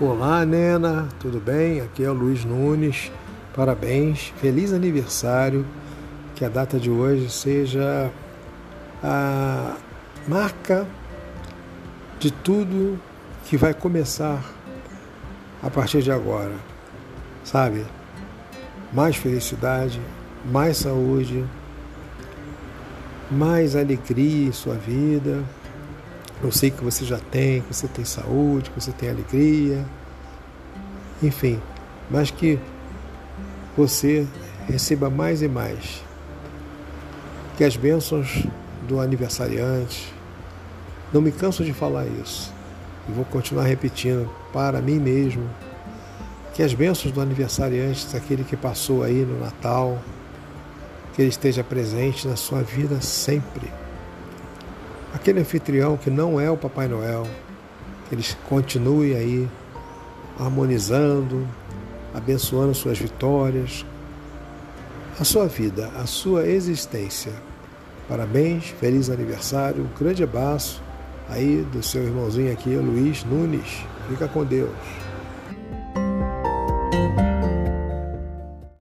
Olá, Nena, tudo bem? Aqui é o Luiz Nunes. Parabéns, feliz aniversário. Que a data de hoje seja a marca de tudo que vai começar a partir de agora. Sabe? Mais felicidade, mais saúde, mais alegria em sua vida eu sei que você já tem, que você tem saúde, que você tem alegria, enfim, mas que você receba mais e mais. Que as bênçãos do aniversariante, não me canso de falar isso, e vou continuar repetindo para mim mesmo, que as bênçãos do aniversariante, daquele que passou aí no Natal, que ele esteja presente na sua vida sempre aquele anfitrião que não é o Papai Noel, que eles continuem aí harmonizando, abençoando suas vitórias, a sua vida, a sua existência. Parabéns, feliz aniversário, um grande abraço aí do seu irmãozinho aqui, Luiz Nunes. Fica com Deus.